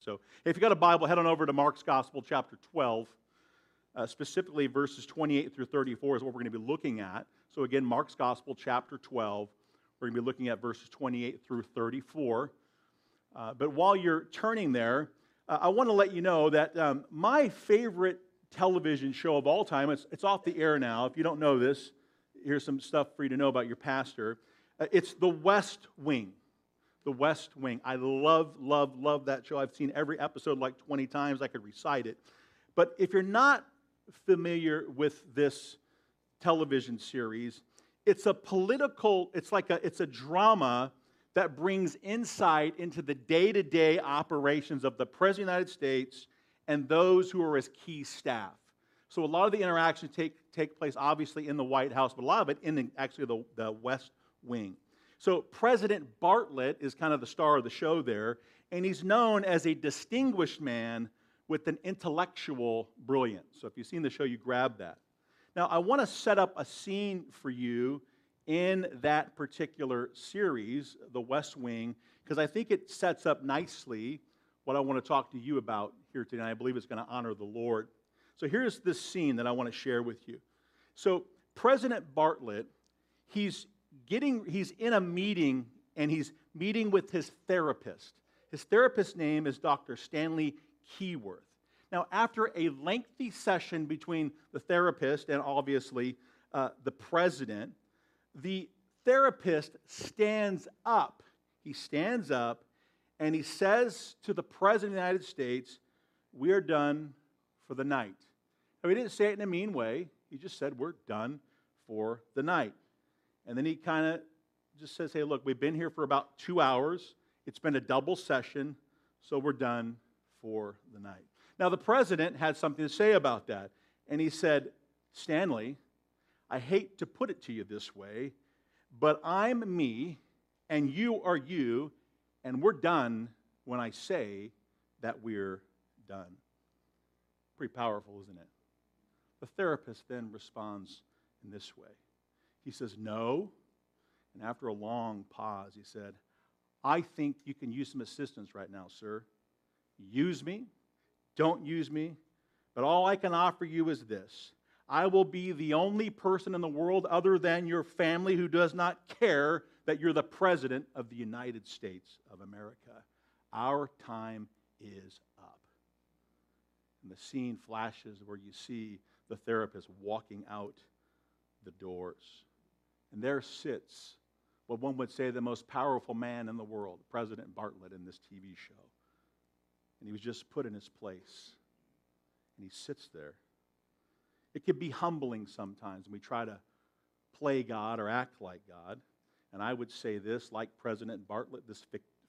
So if you've got a Bible, head on over to Mark's Gospel, chapter 12. Uh, specifically, verses 28 through 34 is what we're going to be looking at. So again, Mark's Gospel, chapter 12. We're going to be looking at verses 28 through 34. Uh, but while you're turning there, uh, I want to let you know that um, my favorite television show of all time, it's, it's off the air now. If you don't know this, here's some stuff for you to know about your pastor. Uh, it's The West Wing. The West Wing. I love, love, love that show. I've seen every episode like 20 times. I could recite it. But if you're not familiar with this television series, it's a political, it's like a, it's a drama that brings insight into the day to day operations of the President of the United States and those who are his key staff. So a lot of the interactions take, take place obviously in the White House, but a lot of it in the, actually the, the West Wing. So President Bartlet is kind of the star of the show there, and he's known as a distinguished man with an intellectual brilliance. So if you've seen the show, you grab that. Now, I want to set up a scene for you in that particular series, The West Wing, because I think it sets up nicely what I want to talk to you about here today. I believe it's going to honor the Lord. So here's this scene that I want to share with you. So President Bartlet, he's getting he's in a meeting and he's meeting with his therapist. His therapist's name is Dr. Stanley Keyworth. Now, after a lengthy session between the therapist and obviously uh, the president, the therapist stands up. He stands up and he says to the President of the United States, We are done for the night. Now, he didn't say it in a mean way. He just said, We're done for the night. And then he kind of just says, Hey, look, we've been here for about two hours. It's been a double session, so we're done for the night. Now, the president had something to say about that. And he said, Stanley, I hate to put it to you this way, but I'm me and you are you, and we're done when I say that we're done. Pretty powerful, isn't it? The therapist then responds in this way He says, No. And after a long pause, he said, I think you can use some assistance right now, sir. Use me, don't use me, but all I can offer you is this I will be the only person in the world other than your family who does not care that you're the President of the United States of America. Our time is up. And the scene flashes where you see the therapist walking out the doors. And there sits what one would say the most powerful man in the world, President Bartlet, in this TV show. And he was just put in his place. And he sits there it can be humbling sometimes when we try to play God or act like God. And I would say this, like President Bartlet, this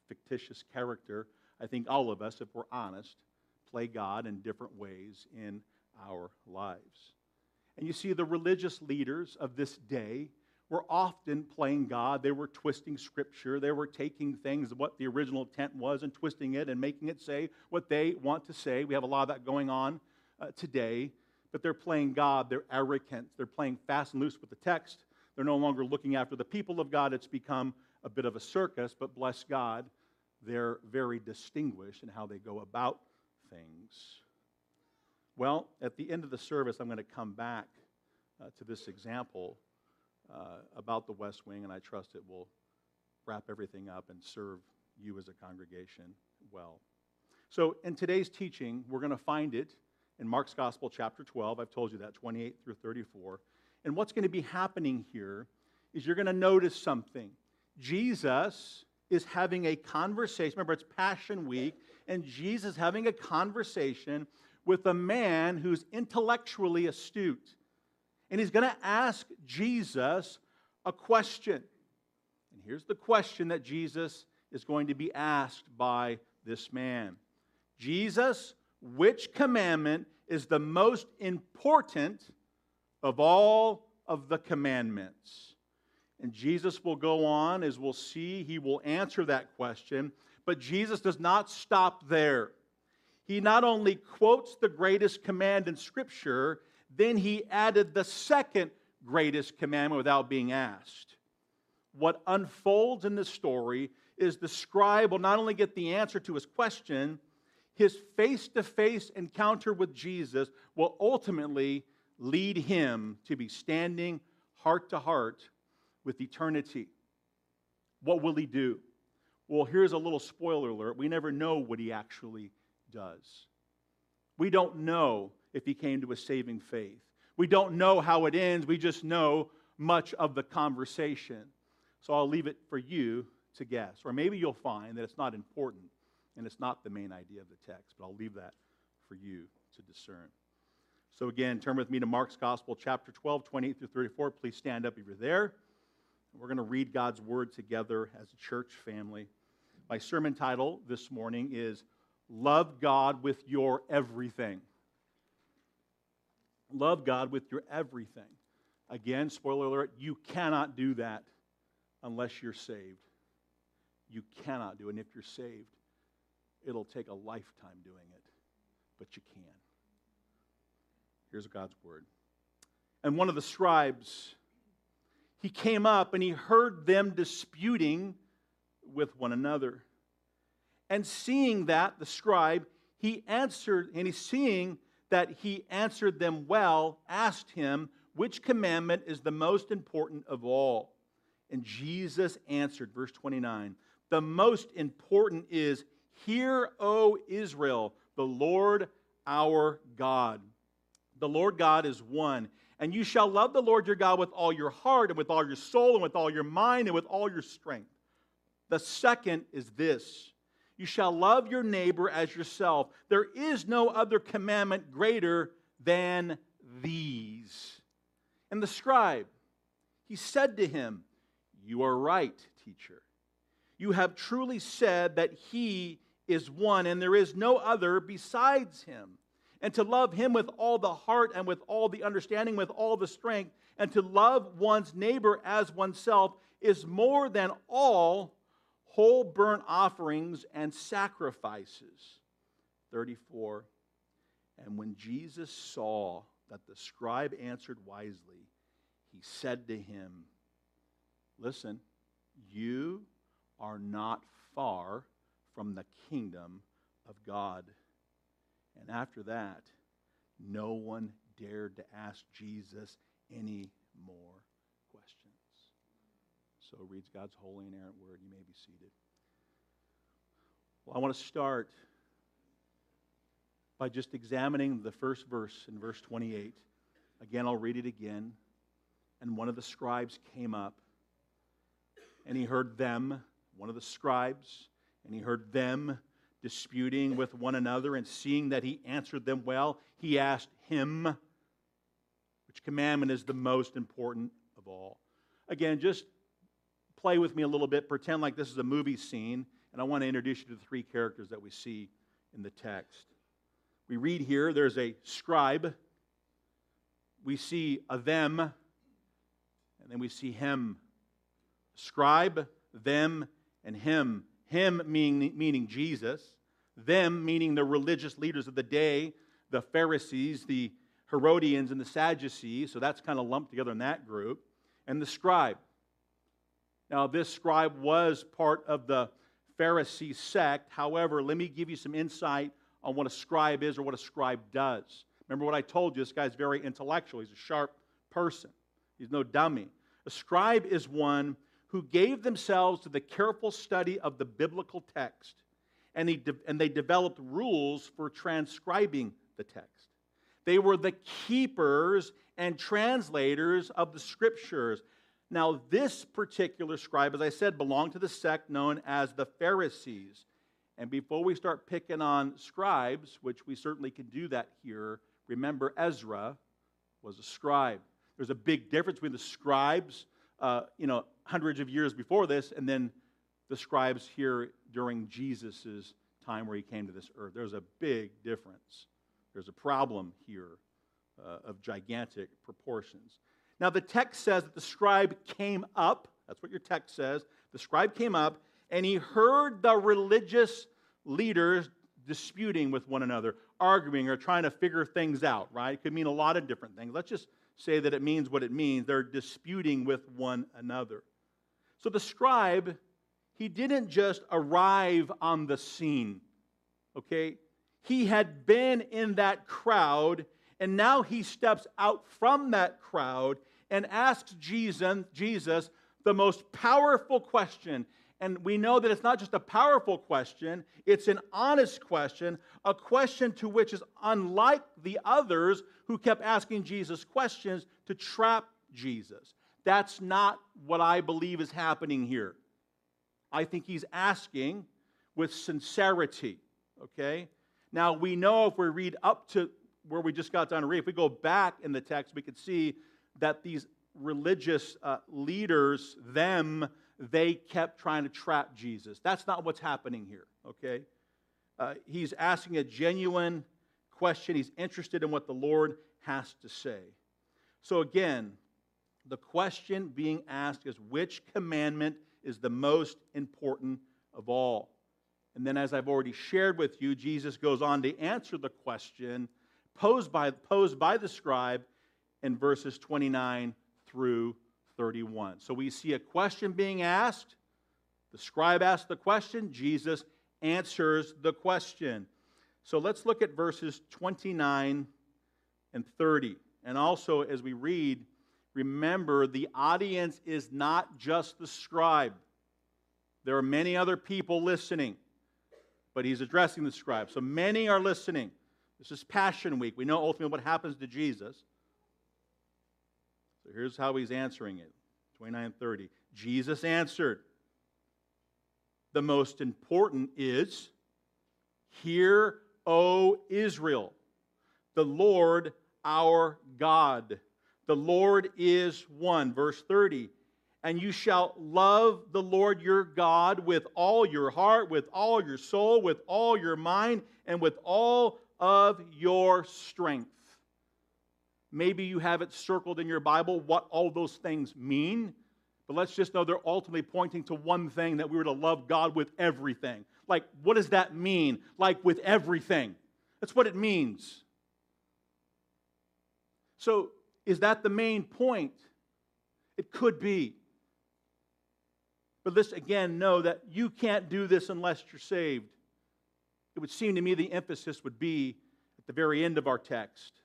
fictitious character, I think all of us, if we're honest, play God in different ways in our lives. And you see, the religious leaders of this day were often playing God. They were twisting Scripture. They were taking things, what the original intent was, and twisting it and making it say what they want to say. We have a lot of that going on uh, today but they're playing God. They're arrogant. They're playing fast and loose with the text. They're no longer looking after the people of God. It's become a bit of a circus, but bless God, they're very distinguished in how they go about things. Well, at the end of the service, I'm going to come back uh, to this example uh, about the West Wing, and I trust it will wrap everything up and serve you as a congregation well. So, in today's teaching, we're going to find it in Mark's Gospel, chapter 12. I've told you that, 28 through 34. And what's going to be happening here is you're going to notice something. Jesus is having a conversation. Remember, it's Passion Week, and Jesus having a conversation with a man who's intellectually astute. And he's going to ask Jesus a question. And here's the question that Jesus is going to be asked by this man Jesus, which commandment is the most important of all of the commandments? And Jesus will go on, as we'll see, he will answer that question. But Jesus does not stop there. He not only quotes the greatest command in Scripture, then he added the second greatest commandment without being asked. What unfolds in this story is the scribe will not only get the answer to his question, his face to face encounter with Jesus will ultimately lead him to be standing heart to heart with eternity. What will he do? Well, here's a little spoiler alert. We never know what he actually does. We don't know if he came to a saving faith. We don't know how it ends. We just know much of the conversation. So I'll leave it for you to guess. Or maybe you'll find that it's not important and it's not the main idea of the text, but I'll leave that for you to discern. So again, turn with me to Mark's Gospel, chapter 12, 28 through 34. Please stand up if you're there. We're going to read God's word together as a church family. My sermon title this morning is Love God with Your Everything. Love God with your everything. Again, spoiler alert, you cannot do that unless you're saved. You cannot do it. And if you're saved, it'll take a lifetime doing it, but you can. Here's God's word. And one of the scribes, he came up and he heard them disputing with one another. And seeing that, the scribe, he answered, and he's seeing that he answered them well, asked him, Which commandment is the most important of all? And Jesus answered, verse 29, The most important is, Hear, O Israel, the Lord our God. The Lord God is one. And you shall love the Lord your God with all your heart, and with all your soul, and with all your mind, and with all your strength. The second is this you shall love your neighbor as yourself. There is no other commandment greater than these. And the scribe, he said to him, You are right, teacher. You have truly said that he is one, and there is no other besides him. And to love him with all the heart and with all the understanding, with all the strength, and to love one's neighbor as oneself is more than all whole burnt offerings and sacrifices. 34. And when Jesus saw that the scribe answered wisely, he said to him, Listen, you are not far from the kingdom of God. And after that, no one dared to ask Jesus any more questions. So reads God's holy and inerrant word. You may be seated. Well, I want to start by just examining the first verse in verse 28. Again, I'll read it again. And one of the scribes came up, and he heard them, one of the scribes, and he heard them disputing with one another, and seeing that he answered them well, he asked him, which commandment is the most important of all? Again, just play with me a little bit, pretend like this is a movie scene, and I want to introduce you to the three characters that we see in the text. We read here there's a scribe, we see a them, and then we see him. Scribe, them, and him. Him meaning, meaning Jesus, them meaning the religious leaders of the day, the Pharisees, the Herodians, and the Sadducees. So that's kind of lumped together in that group. And the scribe. Now, this scribe was part of the Pharisee sect. However, let me give you some insight on what a scribe is or what a scribe does. Remember what I told you? This guy's very intellectual, he's a sharp person, he's no dummy. A scribe is one who gave themselves to the careful study of the biblical text, and, he de- and they developed rules for transcribing the text. They were the keepers and translators of the scriptures. Now, this particular scribe, as I said, belonged to the sect known as the Pharisees. And before we start picking on scribes, which we certainly can do that here, remember Ezra was a scribe. There's a big difference between the scribes uh, you know, hundreds of years before this, and then the scribes here during Jesus' time where he came to this earth. There's a big difference. There's a problem here uh, of gigantic proportions. Now, the text says that the scribe came up. That's what your text says. The scribe came up and he heard the religious leaders disputing with one another, arguing or trying to figure things out, right? It could mean a lot of different things. Let's just say that it means what it means. They're disputing with one another. So the scribe, he didn't just arrive on the scene, okay? He had been in that crowd, and now he steps out from that crowd and asks Jesus, Jesus the most powerful question. And we know that it's not just a powerful question, it's an honest question, a question to which is unlike the others who kept asking Jesus questions to trap Jesus. That's not what I believe is happening here. I think he's asking with sincerity, okay? Now, we know if we read up to where we just got done reading, if we go back in the text, we could see that these religious uh, leaders, them, they kept trying to trap Jesus. That's not what's happening here, okay? Uh, he's asking a genuine question. He's interested in what the Lord has to say. So, again, the question being asked is which commandment is the most important of all? And then, as I've already shared with you, Jesus goes on to answer the question posed by, posed by the scribe in verses 29 through 31. So we see a question being asked. The scribe asks the question, Jesus answers the question. So let's look at verses 29 and 30. And also, as we read, remember the audience is not just the scribe, there are many other people listening, but he's addressing the scribe. So many are listening. This is Passion Week. We know ultimately what happens to Jesus. So here's how he's answering it 29 30. Jesus answered, The most important is, Hear, O Israel, the Lord our God. The Lord is one. Verse 30. And you shall love the Lord your God with all your heart, with all your soul, with all your mind, and with all of your strength. Maybe you have it circled in your Bible what all those things mean, but let's just know they're ultimately pointing to one thing that we were to love God with everything. Like, what does that mean? Like, with everything. That's what it means. So, is that the main point? It could be. But let's again know that you can't do this unless you're saved. It would seem to me the emphasis would be at the very end of our text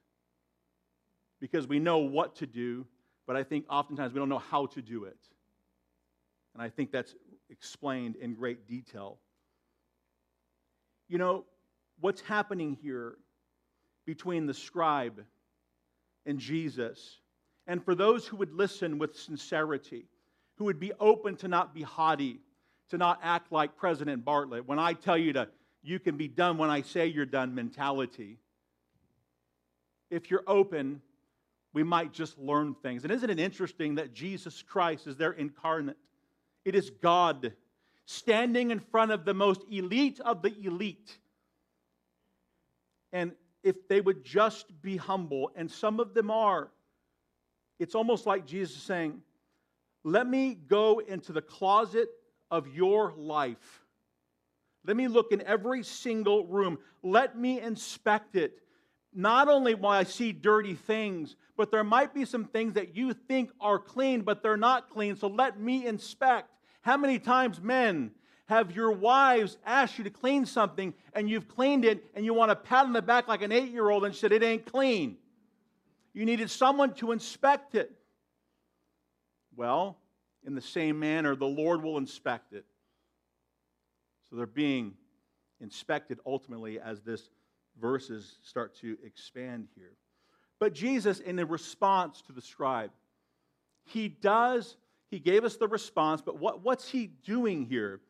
because we know what to do, but I think oftentimes we don't know how to do it. And I think that's explained in great detail. You know, what's happening here between the scribe and Jesus, and for those who would listen with sincerity, who would be open to not be haughty, to not act like President Bartlet, when I tell you to, you can be done when I say you're done mentality. If you're open, we might just learn things. And isn't it interesting that Jesus Christ is there incarnate? It is God standing in front of the most elite of the elite. And if they would just be humble, and some of them are, it's almost like Jesus saying, Let me go into the closet of your life. Let me look in every single room. Let me inspect it not only will I see dirty things, but there might be some things that you think are clean, but they're not clean. So let me inspect. How many times, men, have your wives asked you to clean something and you've cleaned it and you want to pat on the back like an eight year old and said it ain't clean? You needed someone to inspect it. Well, in the same manner, the Lord will inspect it. So they're being inspected ultimately as this verses start to expand here. But Jesus, in a response to the scribe, he does, he gave us the response, but what, what's he doing here?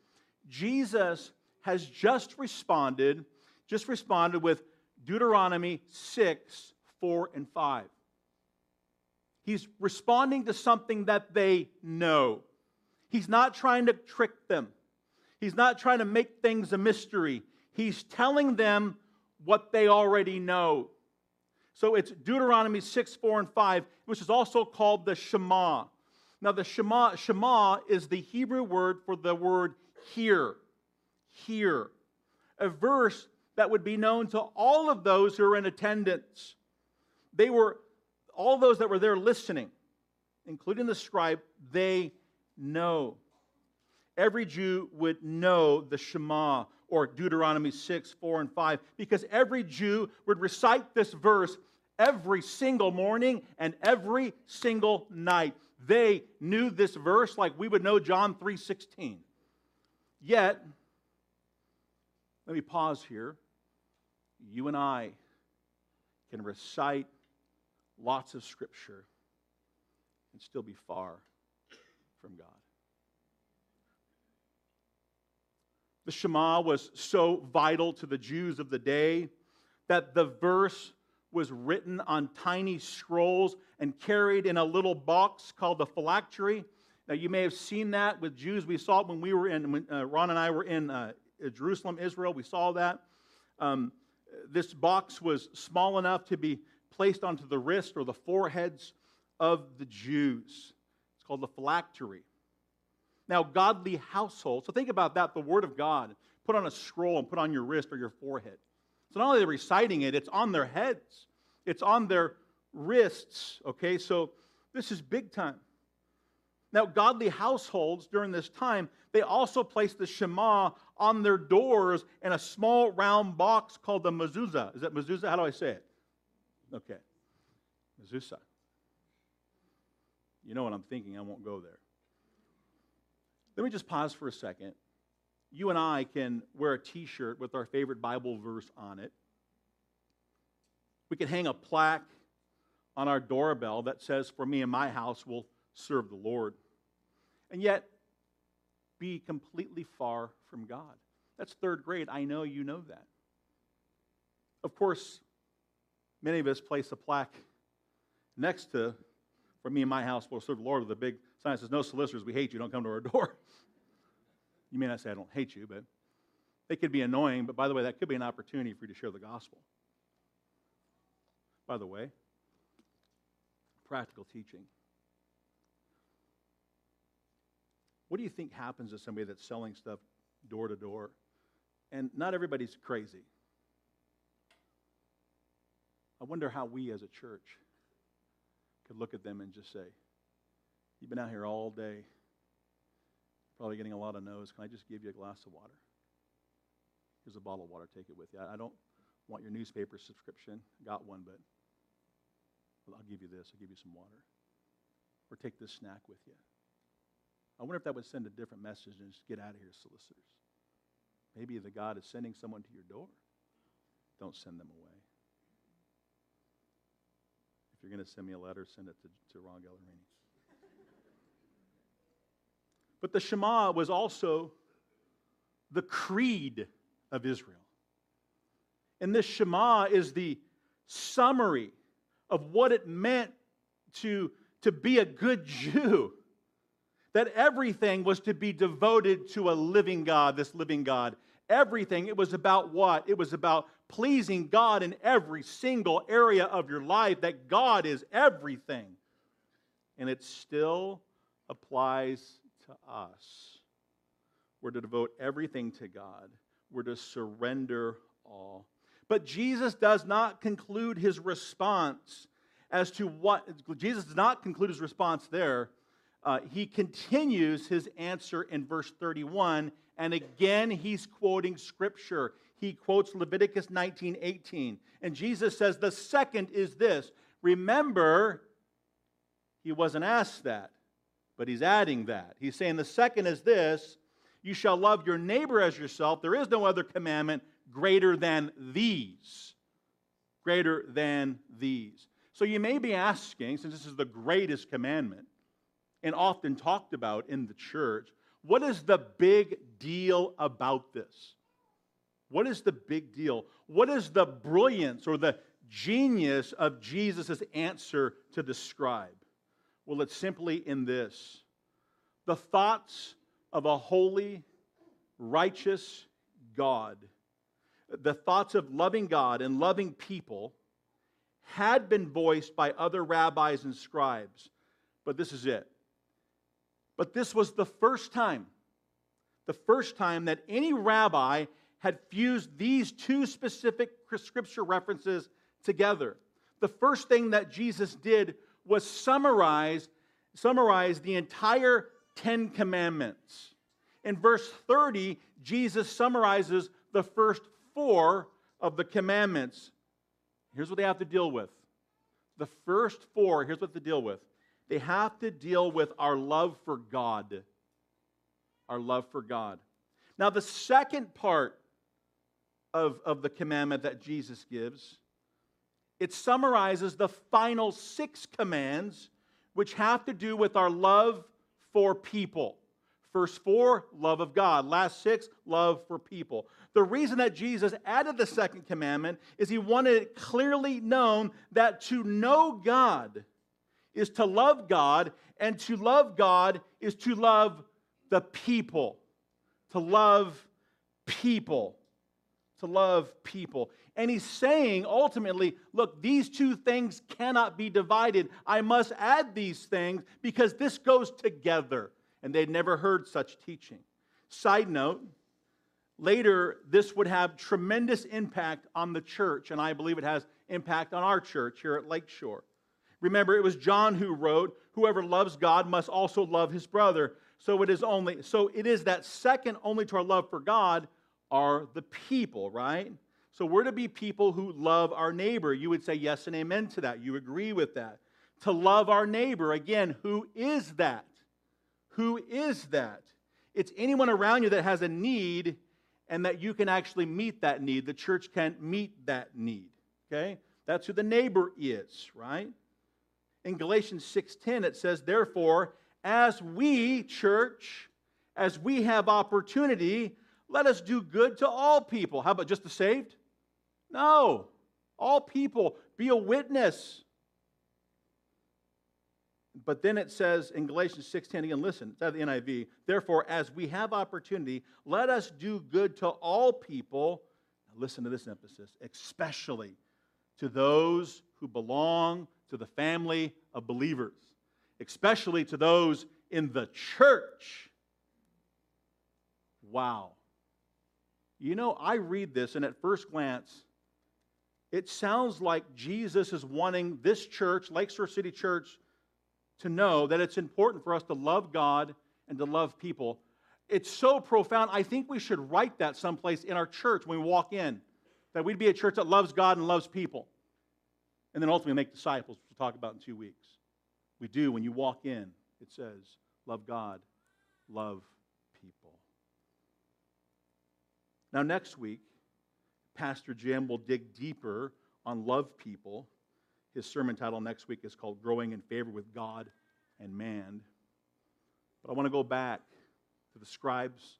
Jesus has just responded, just responded with Deuteronomy 6, 4, and 5. He's responding to something that they know. He's not trying to trick them. He's not trying to make things a mystery. He's telling them what they already know. So it's Deuteronomy 6, 4, and 5, which is also called the Shema. Now, the Shema, Shema is the Hebrew word for the word hear. Hear. A verse that would be known to all of those who are in attendance. They were, all those that were there listening, including the scribe, they know. Every Jew would know the Shema. Or Deuteronomy 6, 4, and 5, because every Jew would recite this verse every single morning and every single night. They knew this verse like we would know John 3:16. Yet, let me pause here. You and I can recite lots of scripture and still be far from God. The Shema was so vital to the Jews of the day that the verse was written on tiny scrolls and carried in a little box called the phylactery. Now, you may have seen that with Jews. We saw it when we were in, when uh, Ron and I were in uh, Jerusalem, Israel. We saw that. Um, this box was small enough to be placed onto the wrist or the foreheads of the Jews. It's called the phylactery. Now, godly household. So think about that the Word of God put on a scroll and put on your wrist or your forehead. So not only are they reciting it, it's on their heads, it's on their wrists. Okay, so this is big time. Now, godly households during this time, they also placed the Shema on their doors in a small round box called the mezuzah. Is that mezuzah? How do I say it? Okay. Mezuzah. You know what I'm thinking. I won't go there. Let me just pause for a second. You and I can wear a t shirt with our favorite Bible verse on it. We can hang a plaque on our doorbell that says, For me and my house will serve the Lord. And yet, be completely far from God. That's third grade. I know you know that. Of course, many of us place a plaque next to, For me and my house will serve the Lord, with a big sign says, No solicitors, we hate you, don't come to our door. You may not say, I don't hate you, but they could be annoying. But by the way, that could be an opportunity for you to share the gospel. By the way, practical teaching. What do you think happens to somebody that's selling stuff door to door? And not everybody's crazy. I wonder how we as a church could look at them and just say, You've been out here all day Probably getting a lot of no's. Can I just give you a glass of water? Here's a bottle of water. Take it with you. I don't want your newspaper subscription. Got one, but I'll give you this. I'll give you some water. Or take this snack with you. I wonder if that would send a different message than just get out of here, solicitors. Maybe the God is sending someone to your door. Don't send them away. If you're going to send me a letter, send it to, to Ron Gallerini. But the Shema was also the creed of Israel. And this Shema is the summary of what it meant to, to be a good Jew. That everything was to be devoted to a living God, this living God. Everything, it was about what? It was about pleasing God in every single area of your life, that God is everything. And it still applies to us. We're to devote everything to God, we're to surrender all. But Jesus does not conclude his response as to what, Jesus does not conclude his response there. Uh, he continues his answer in verse 31, and again he's quoting scripture. He quotes Leviticus 19 18. And Jesus says, The second is this remember, he wasn't asked that. But he's adding that. He's saying the second is this you shall love your neighbor as yourself. There is no other commandment greater than these. Greater than these. So you may be asking, since this is the greatest commandment and often talked about in the church, what is the big deal about this? What is the big deal? What is the brilliance or the genius of Jesus' answer to describe? Well, it's simply in this the thoughts of a holy, righteous God, the thoughts of loving God and loving people had been voiced by other rabbis and scribes, but this is it. But this was the first time, the first time that any rabbi had fused these two specific scripture references together. The first thing that Jesus did was summarize, summarize the entire Ten Commandments. In verse 30, Jesus summarizes the first four of the commandments. Here's what they have to deal with. The first four, here's what they deal with. They have to deal with our love for God. Our love for God. Now, the second part of, of the commandment that Jesus gives, it summarizes the final six commands, which have to do with our love for people. First four, love of God. Last six, love for people. The reason that Jesus added the second commandment is he wanted it clearly known that to know God is to love God, and to love God is to love the people. To love people. To love people. And he's saying ultimately, look, these two things cannot be divided. I must add these things because this goes together and they'd never heard such teaching. Side note, later this would have tremendous impact on the church, and I believe it has impact on our church here at Lakeshore. Remember, it was John who wrote, Whoever loves God must also love his brother. So it is only, so it is that second only to our love for God are the people, right? So we're to be people who love our neighbor. You would say yes and amen to that. You agree with that. To love our neighbor, again, who is that? Who is that? It's anyone around you that has a need and that you can actually meet that need. The church can't meet that need. Okay? That's who the neighbor is, right? In Galatians 6:10 it says, "Therefore, as we, church, as we have opportunity, let us do good to all people." How about just the saved? No. All people, be a witness. But then it says in Galatians 6:10 again, listen, it's out of the NIV. Therefore, as we have opportunity, let us do good to all people. Now listen to this emphasis, especially to those who belong to the family of believers, especially to those in the church. Wow. You know, I read this, and at first glance, it sounds like Jesus is wanting this church, Lakeshore City Church, to know that it's important for us to love God and to love people. It's so profound. I think we should write that someplace in our church when we walk in, that we'd be a church that loves God and loves people. And then ultimately make disciples, which we'll talk about in two weeks. We do when you walk in, it says, love God, love people. Now, next week, Pastor Jim will dig deeper on love people his sermon title next week is called Growing in Favor with God and Man. But I want to go back to the scribe's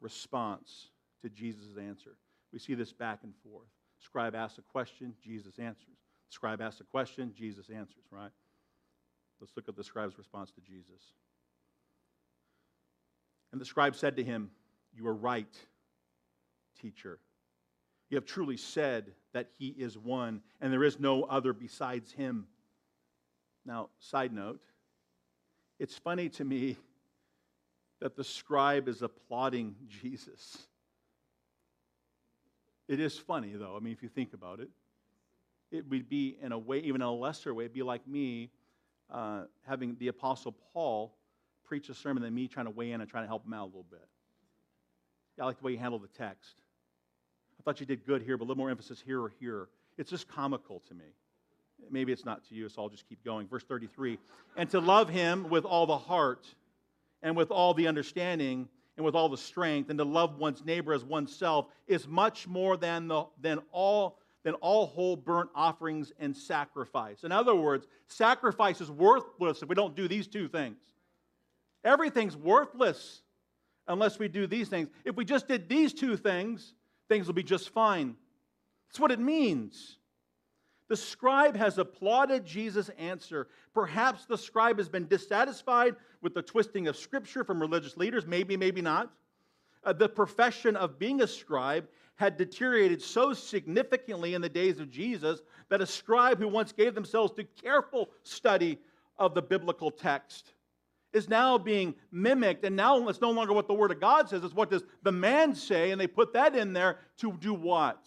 response to Jesus' answer. We see this back and forth. Scribe asks a question, Jesus answers. Scribe asks a question, Jesus answers, right? Let's look at the scribe's response to Jesus. And the scribe said to him, You are right, teacher. You have truly said that he is one, and there is no other besides him. Now, side note, it's funny to me that the scribe is applauding Jesus. It is funny, though. I mean, if you think about it, it would be, in a way, even in a lesser way, it'd be like me uh, having the Apostle Paul preach a sermon than me trying to weigh in and trying to help him out a little bit. Yeah, I like the way you handle the text. Thought you did good here, but a little more emphasis here or here. It's just comical to me. Maybe it's not to you, so I'll just keep going. Verse 33 And to love him with all the heart, and with all the understanding, and with all the strength, and to love one's neighbor as oneself is much more than, the, than, all, than all whole burnt offerings and sacrifice. In other words, sacrifice is worthless if we don't do these two things. Everything's worthless unless we do these things. If we just did these two things, things will be just fine. That's what it means. The scribe has applauded Jesus' answer. Perhaps the scribe has been dissatisfied with the twisting of scripture from religious leaders, maybe, maybe not. Uh, the profession of being a scribe had deteriorated so significantly in the days of Jesus that a scribe who once gave themselves to careful study of the biblical text is now being mimicked, and now it's no longer what the Word of God says, it's what does the man say, and they put that in there to do what?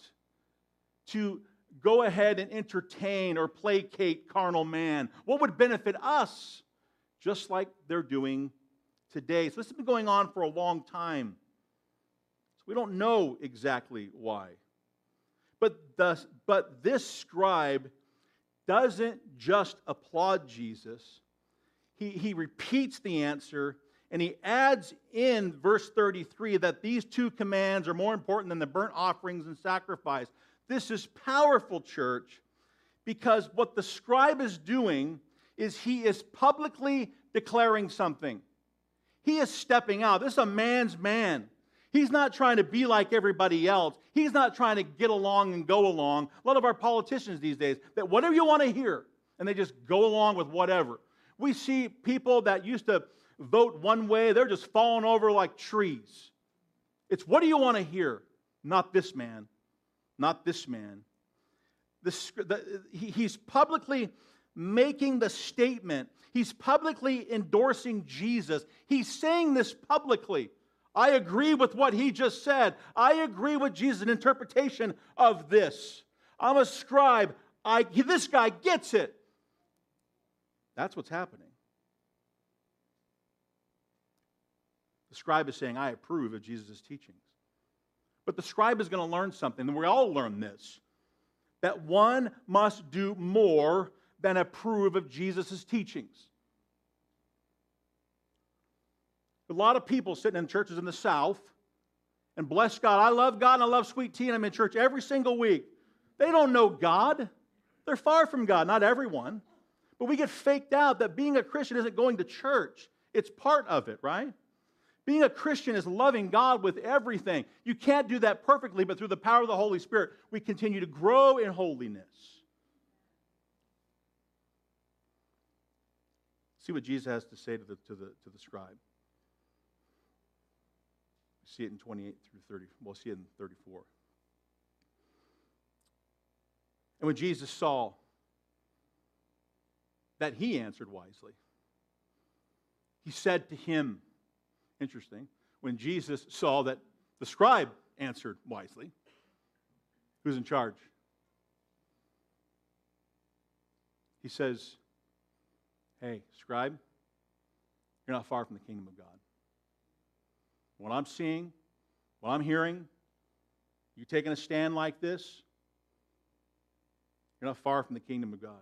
To go ahead and entertain or placate carnal man. What would benefit us? Just like they're doing today. So this has been going on for a long time. So we don't know exactly why. But, the, but this scribe doesn't just applaud Jesus, he, he repeats the answer and he adds in verse 33 that these two commands are more important than the burnt offerings and sacrifice. This is powerful, church, because what the scribe is doing is he is publicly declaring something. He is stepping out. This is a man's man. He's not trying to be like everybody else. He's not trying to get along and go along. A lot of our politicians these days, that whatever you want to hear, and they just go along with whatever. We see people that used to vote one way, they're just falling over like trees. It's what do you want to hear? Not this man. Not this man. This, the, he, he's publicly making the statement. He's publicly endorsing Jesus. He's saying this publicly. I agree with what he just said. I agree with Jesus' interpretation of this. I'm a scribe. I, this guy gets it. That's what's happening. The scribe is saying, I approve of Jesus' teachings. But the scribe is going to learn something, and we all learn this that one must do more than approve of Jesus' teachings. A lot of people sitting in churches in the South, and bless God, I love God and I love sweet tea, and I'm in church every single week. They don't know God. They're far from God, not everyone. But we get faked out that being a Christian isn't going to church. It's part of it, right? Being a Christian is loving God with everything. You can't do that perfectly, but through the power of the Holy Spirit, we continue to grow in holiness. See what Jesus has to say to the, to the, to the scribe. See it in 28 through 30. We'll see it in 34. And when Jesus saw that he answered wisely, he said to him, Interesting. When Jesus saw that the scribe answered wisely, who's in charge? He says, Hey, scribe, you're not far from the kingdom of God. What I'm seeing, what I'm hearing, you taking a stand like this, you're not far from the kingdom of God.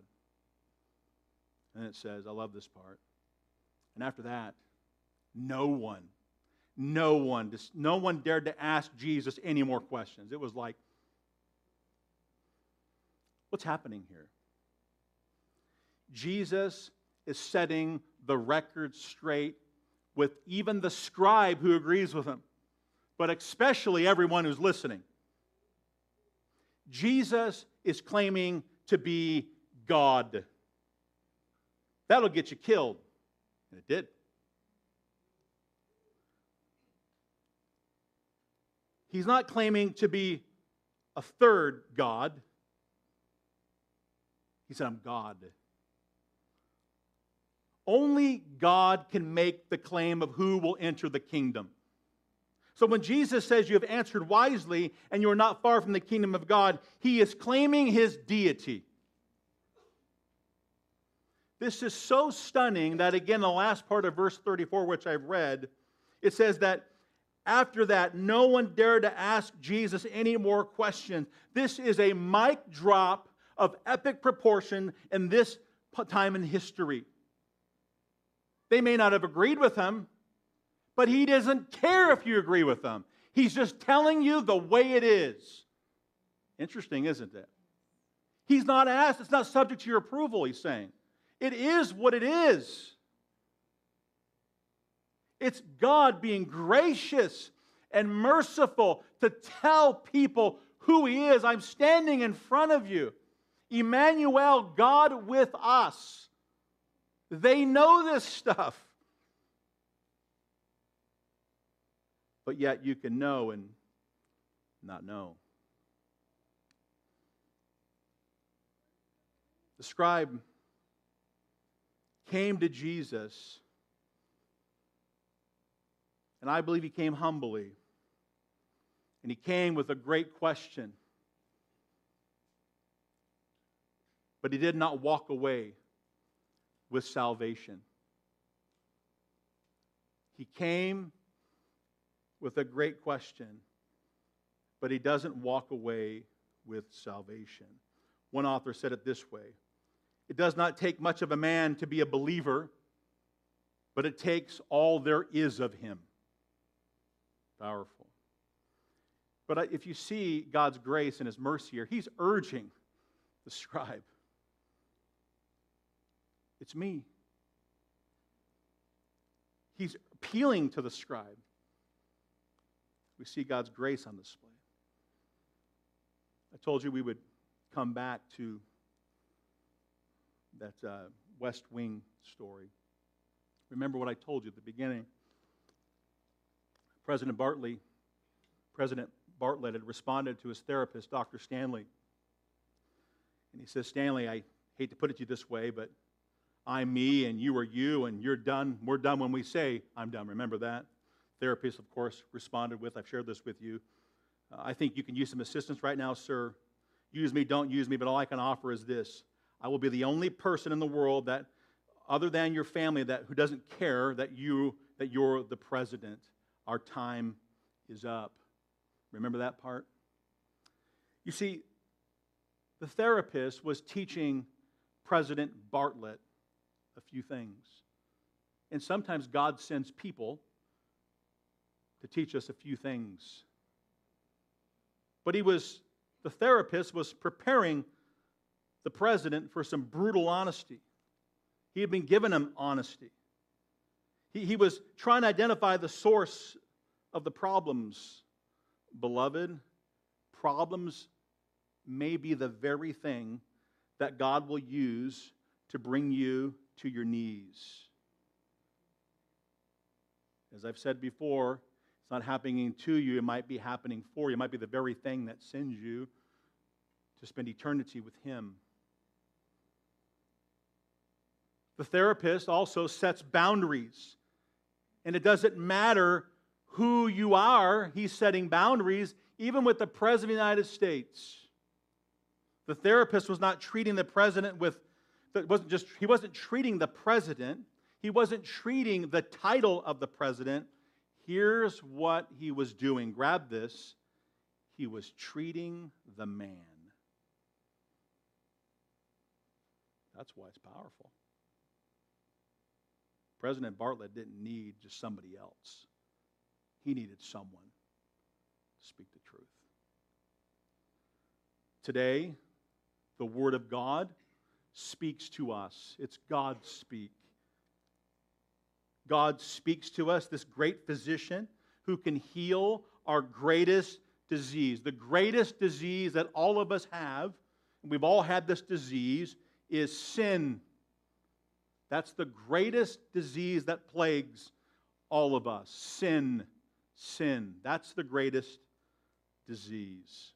And it says, I love this part. And after that, no one, no one, no one dared to ask Jesus any more questions. It was like, what's happening here? Jesus is setting the record straight with even the scribe who agrees with him, but especially everyone who's listening. Jesus is claiming to be God. That'll get you killed. And it did. He's not claiming to be a third God. He said, I'm God. Only God can make the claim of who will enter the kingdom. So when Jesus says you have answered wisely and you are not far from the kingdom of God, he is claiming his deity. This is so stunning that, again, the last part of verse 34, which I've read, it says that after that, no one dared to ask Jesus any more questions. This is a mic drop of epic proportion in this time in history. They may not have agreed with him, but he doesn't care if you agree with them. He's just telling you the way it is. Interesting, isn't it? He's not asked, it's not subject to your approval, he's saying. It is what it is. It's God being gracious and merciful to tell people who He is. I'm standing in front of you. Emmanuel, God with us. They know this stuff. But yet you can know and not know. The scribe came to Jesus and I believe he came humbly. And he came with a great question. But he did not walk away with salvation. He came with a great question but he doesn't walk away with salvation. One author said it this way It does not take much of a man to be a believer, but it takes all there is of him. Powerful. But if you see God's grace and his mercy here, he's urging the scribe. It's me. He's appealing to the scribe. We see God's grace on display. I told you we would come back to that uh, West Wing story. Remember what I told you at the beginning. President Bartley, President Bartlet had responded to his therapist, Dr. Stanley. And he says, Stanley, I hate to put it to you this way, but I'm me and you are you, and you're done. We're done when we say, I'm done. Remember that? Therapist, of course, responded with, I've shared this with you. Uh, I think you can use some assistance right now, sir. Use me, don't use me, but all I can offer is this. I will be the only person in the world that, other than your family, that who doesn't care that you that you're the president. Our time is up. Remember that part? You see, the therapist was teaching President Bartlet a few things. And sometimes God sends people to teach us a few things. But he was, the therapist was preparing the president for some brutal honesty. He had been given him honesty. He, he was trying to identify the source of the problems. Beloved, problems may be the very thing that God will use to bring you to your knees. As I've said before, it's not happening to you, it might be happening for you. It might be the very thing that sends you to spend eternity with Him. The therapist also sets boundaries. And it doesn't matter who you are, he's setting boundaries, even with the President of the United States. The therapist was not treating the president with wasn't just he wasn't treating the president, he wasn't treating the title of the president. Here's what he was doing. Grab this. He was treating the man. That's why it's powerful. President Bartlet didn't need just somebody else. He needed someone to speak the truth. Today, the Word of God speaks to us. It's God speak. God speaks to us, this great physician who can heal our greatest disease. The greatest disease that all of us have, we've all had this disease, is sin. That's the greatest disease that plagues all of us. Sin. Sin. That's the greatest disease.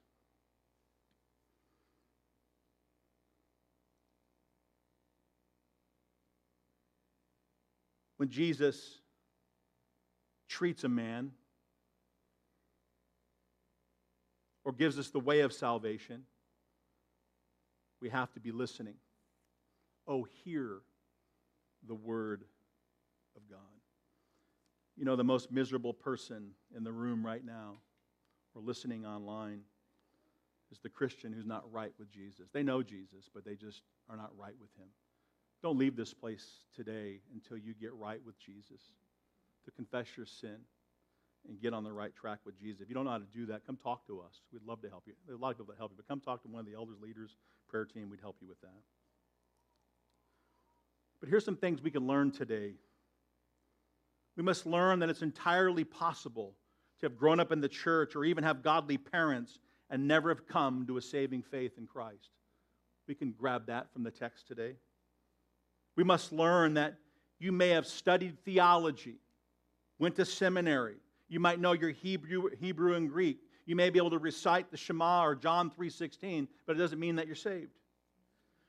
when Jesus treats a man or gives us the way of salvation, we have to be listening. Oh, hear the word of God. You know, the most miserable person in the room right now or listening online is the Christian who's not right with Jesus. They know Jesus, but they just are not right with him. Don't leave this place today until you get right with Jesus, to confess your sin and get on the right track with Jesus. If you don't know how to do that, come talk to us. We'd love to help you. There's a lot of people that help you, but come talk to one of the elders, leaders, prayer team. We'd help you with that. But here's some things we can learn today. We must learn that it's entirely possible to have grown up in the church or even have godly parents and never have come to a saving faith in Christ. We can grab that from the text today. We must learn that you may have studied theology, went to seminary. You might know your Hebrew, Hebrew and Greek. You may be able to recite the Shema or John 3:16, but it doesn't mean that you're saved.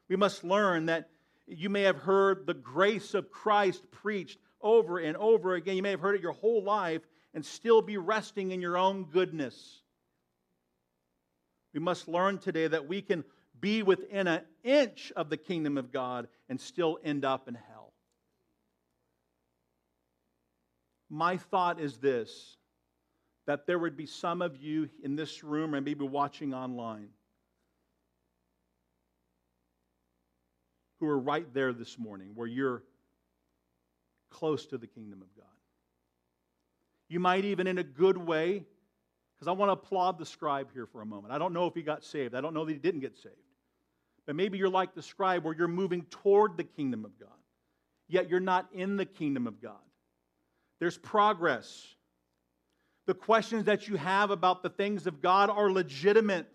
We must learn that you may have heard the grace of Christ preached over and over again. You may have heard it your whole life and still be resting in your own goodness. We must learn today that we can be within an inch of the kingdom of God and still end up in hell. My thought is this that there would be some of you in this room and maybe watching online who are right there this morning where you're close to the kingdom of God. You might even in a good way, because I want to applaud the scribe here for a moment. I don't know if he got saved, I don't know that he didn't get saved. But maybe you're like the scribe where you're moving toward the kingdom of God, yet you're not in the kingdom of God. There's progress. The questions that you have about the things of God are legitimate,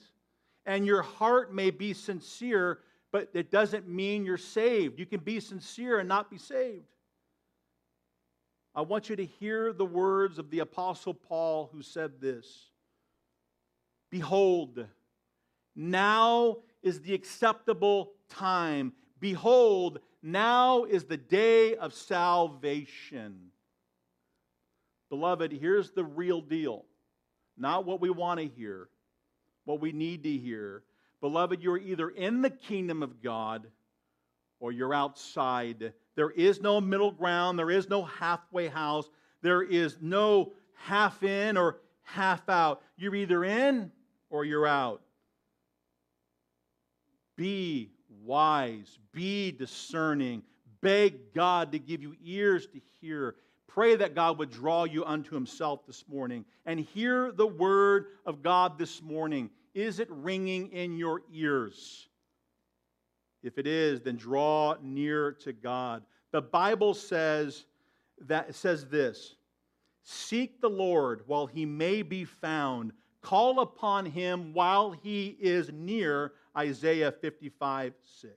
and your heart may be sincere, but it doesn't mean you're saved. You can be sincere and not be saved. I want you to hear the words of the Apostle Paul who said this Behold, now is the acceptable time. Behold, now is the day of salvation. Beloved, here's the real deal. Not what we want to hear, what we need to hear. Beloved, you're either in the kingdom of God or you're outside. There is no middle ground, there is no halfway house, there is no half in or half out. You're either in or you're out. Be wise, be discerning, beg God to give you ears to hear Pray that God would draw you unto Himself this morning and hear the word of God this morning. Is it ringing in your ears? If it is, then draw near to God. The Bible says that says this: Seek the Lord while he may be found. Call upon him while he is near. Isaiah 55, 6.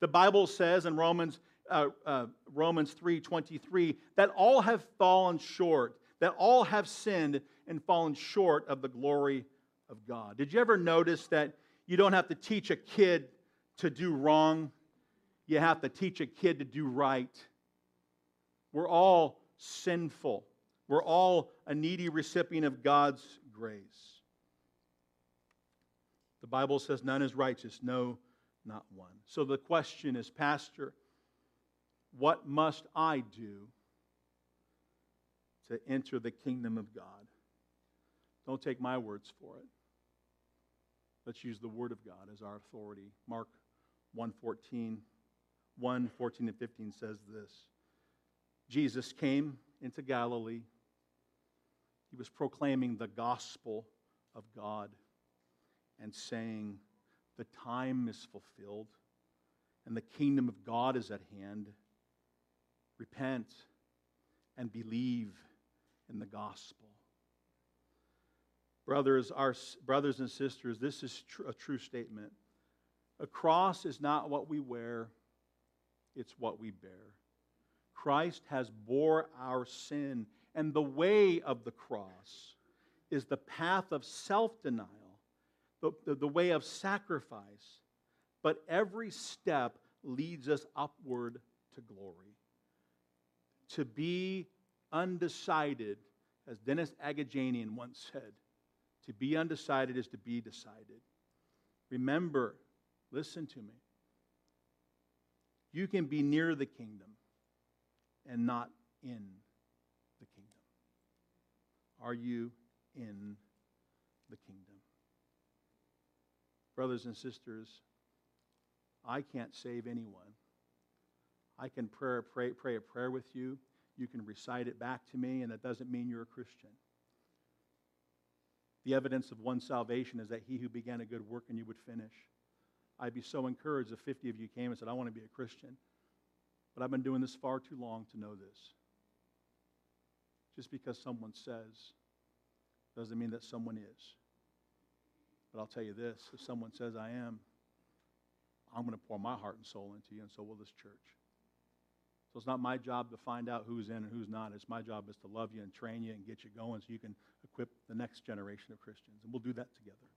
The Bible says in Romans uh, uh, Romans 3:23 that all have fallen short, that all have sinned and fallen short of the glory of God. Did you ever notice that you don't have to teach a kid to do wrong? You have to teach a kid to do right. We're all sinful. We're all a needy recipient of God's grace. The Bible says none is righteous, no, not one. So the question is, Pastor, what must I do to enter the kingdom of God? Don't take my words for it. Let's use the word of God as our authority. Mark 1:14 1 14 and 15 says this. Jesus came into Galilee. He was proclaiming the gospel of God and saying, The time is fulfilled and the kingdom of God is at hand repent, and believe in the gospel. Brothers, our brothers and sisters, this is tr- a true statement. A cross is not what we wear, it's what we bear. Christ has bore our sin, and the way of the cross is the path of self-denial, the, the, the way of sacrifice. But every step leads us upward to glory to be undecided, as Dennis Agajanian once said, to be undecided is to be decided. Remember, listen to me. You can be near the kingdom and not in the kingdom. Are you in the kingdom? Brothers and sisters, I can't save anyone. I can pray, pray, pray a prayer with you. You can recite it back to me, and that doesn't mean you're a Christian. The evidence of one salvation is that he who began a good work and you would finish. I'd be so encouraged if 50 of you came and said, I want to be a Christian. But I've been doing this far too long to know this. Just because someone says doesn't mean that someone is. But I'll tell you this if someone says I am, I'm going to pour my heart and soul into you, and so will this church. So it's not my job to find out who's in and who's not. It's my job is to love you and train you and get you going so you can equip the next generation of Christians. And we'll do that together.